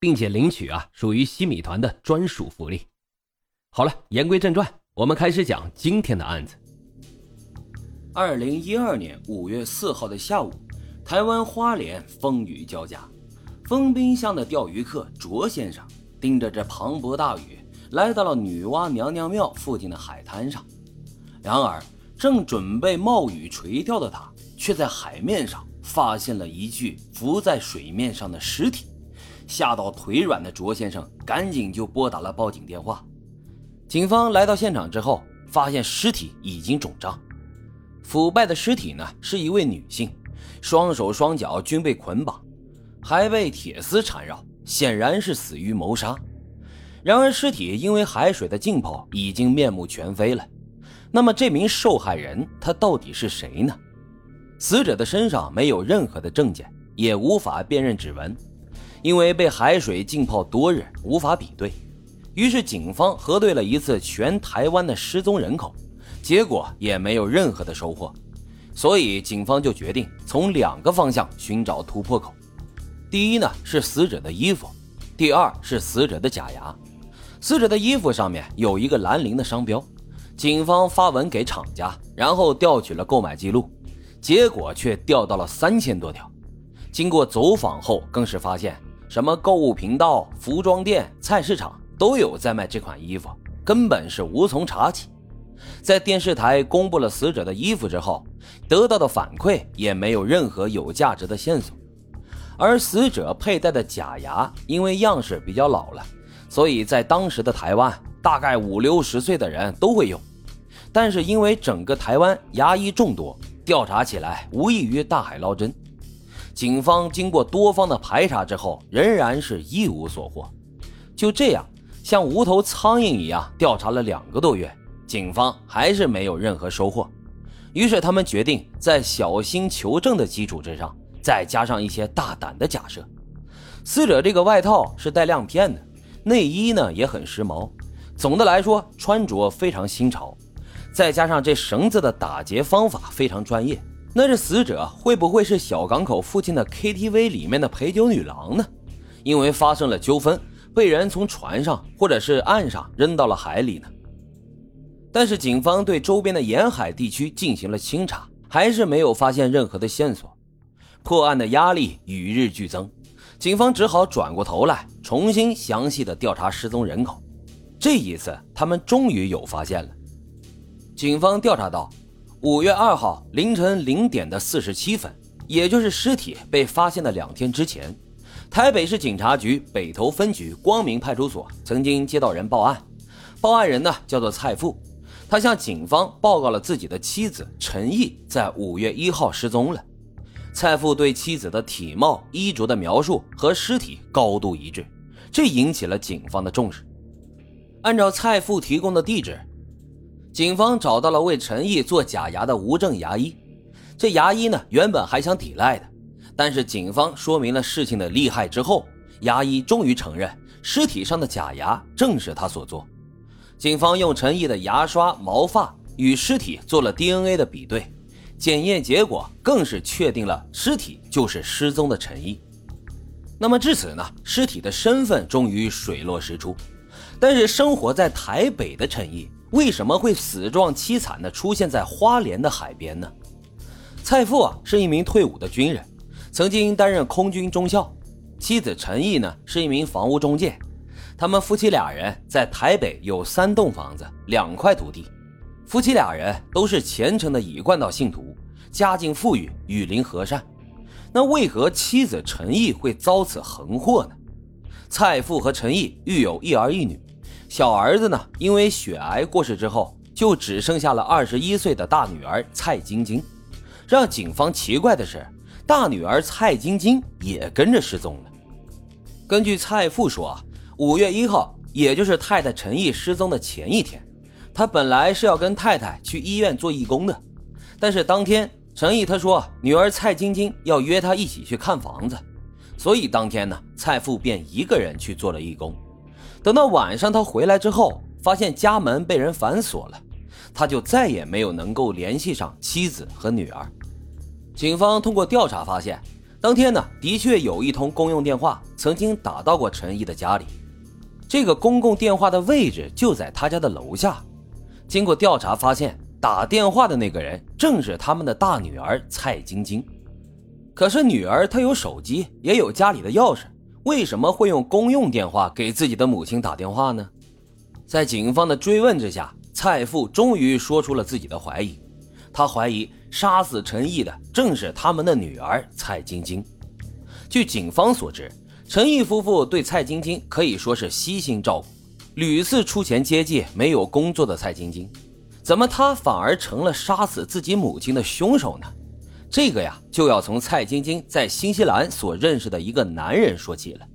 并且领取啊，属于西米团的专属福利。好了，言归正传，我们开始讲今天的案子。二零一二年五月四号的下午，台湾花莲风雨交加，丰滨乡的钓鱼客卓先生盯着这磅礴大雨，来到了女娲娘娘庙附近的海滩上。然而，正准备冒雨垂钓的他，却在海面上发现了一具浮在水面上的尸体。吓到腿软的卓先生赶紧就拨打了报警电话。警方来到现场之后，发现尸体已经肿胀，腐败的尸体呢是一位女性，双手双脚均被捆绑，还被铁丝缠绕，显然是死于谋杀。然而尸体因为海水的浸泡已经面目全非了。那么这名受害人他到底是谁呢？死者的身上没有任何的证件，也无法辨认指纹。因为被海水浸泡多日，无法比对，于是警方核对了一次全台湾的失踪人口，结果也没有任何的收获，所以警方就决定从两个方向寻找突破口。第一呢是死者的衣服，第二是死者的假牙。死者的衣服上面有一个兰陵的商标，警方发文给厂家，然后调取了购买记录，结果却调到了三千多条。经过走访后，更是发现。什么购物频道、服装店、菜市场都有在卖这款衣服，根本是无从查起。在电视台公布了死者的衣服之后，得到的反馈也没有任何有价值的线索。而死者佩戴的假牙，因为样式比较老了，所以在当时的台湾，大概五六十岁的人都会用。但是因为整个台湾牙医众多，调查起来无异于大海捞针。警方经过多方的排查之后，仍然是一无所获。就这样，像无头苍蝇一样调查了两个多月，警方还是没有任何收获。于是他们决定在小心求证的基础之上，再加上一些大胆的假设。死者这个外套是带亮片的，内衣呢也很时髦，总的来说穿着非常新潮。再加上这绳子的打结方法非常专业。那这死者会不会是小港口附近的 KTV 里面的陪酒女郎呢？因为发生了纠纷，被人从船上或者是岸上扔到了海里呢？但是警方对周边的沿海地区进行了清查，还是没有发现任何的线索。破案的压力与日俱增，警方只好转过头来重新详细的调查失踪人口。这一次，他们终于有发现了。警方调查到。五月二号凌晨零点的四十七分，也就是尸体被发现的两天之前，台北市警察局北投分局光明派出所曾经接到人报案，报案人呢叫做蔡富，他向警方报告了自己的妻子陈毅在五月一号失踪了。蔡富对妻子的体貌、衣着的描述和尸体高度一致，这引起了警方的重视。按照蔡富提供的地址。警方找到了为陈毅做假牙的无证牙医，这牙医呢原本还想抵赖的，但是警方说明了事情的厉害之后，牙医终于承认尸体上的假牙正是他所做。警方用陈毅的牙刷、毛发与尸体做了 DNA 的比对，检验结果更是确定了尸体就是失踪的陈毅。那么至此呢，尸体的身份终于水落石出，但是生活在台北的陈毅。为什么会死状凄惨地出现在花莲的海边呢？蔡富啊是一名退伍的军人，曾经担任空军中校。妻子陈毅呢是一名房屋中介，他们夫妻俩人在台北有三栋房子、两块土地。夫妻俩人都是虔诚的乙冠道信徒，家境富裕，与邻和善。那为何妻子陈毅会遭此横祸呢？蔡富和陈毅育有一儿一女。小儿子呢，因为血癌过世之后，就只剩下了二十一岁的大女儿蔡晶晶。让警方奇怪的是，大女儿蔡晶晶也跟着失踪了。根据蔡父说，五月一号，也就是太太陈毅失踪的前一天，他本来是要跟太太去医院做义工的，但是当天陈毅他说女儿蔡晶晶要约他一起去看房子，所以当天呢，蔡父便一个人去做了义工。等到晚上他回来之后，发现家门被人反锁了，他就再也没有能够联系上妻子和女儿。警方通过调查发现，当天呢，的确有一通公用电话曾经打到过陈毅的家里。这个公共电话的位置就在他家的楼下。经过调查发现，打电话的那个人正是他们的大女儿蔡晶晶。可是女儿她有手机，也有家里的钥匙，为什么会用公用电话给自己的母亲打电话呢？在警方的追问之下，蔡父终于说出了自己的怀疑。他怀疑杀死陈毅的正是他们的女儿蔡晶晶。据警方所知。陈毅夫妇对蔡晶晶可以说是悉心照顾，屡次出钱接济没有工作的蔡晶晶，怎么他反而成了杀死自己母亲的凶手呢？这个呀，就要从蔡晶晶在新西兰所认识的一个男人说起了。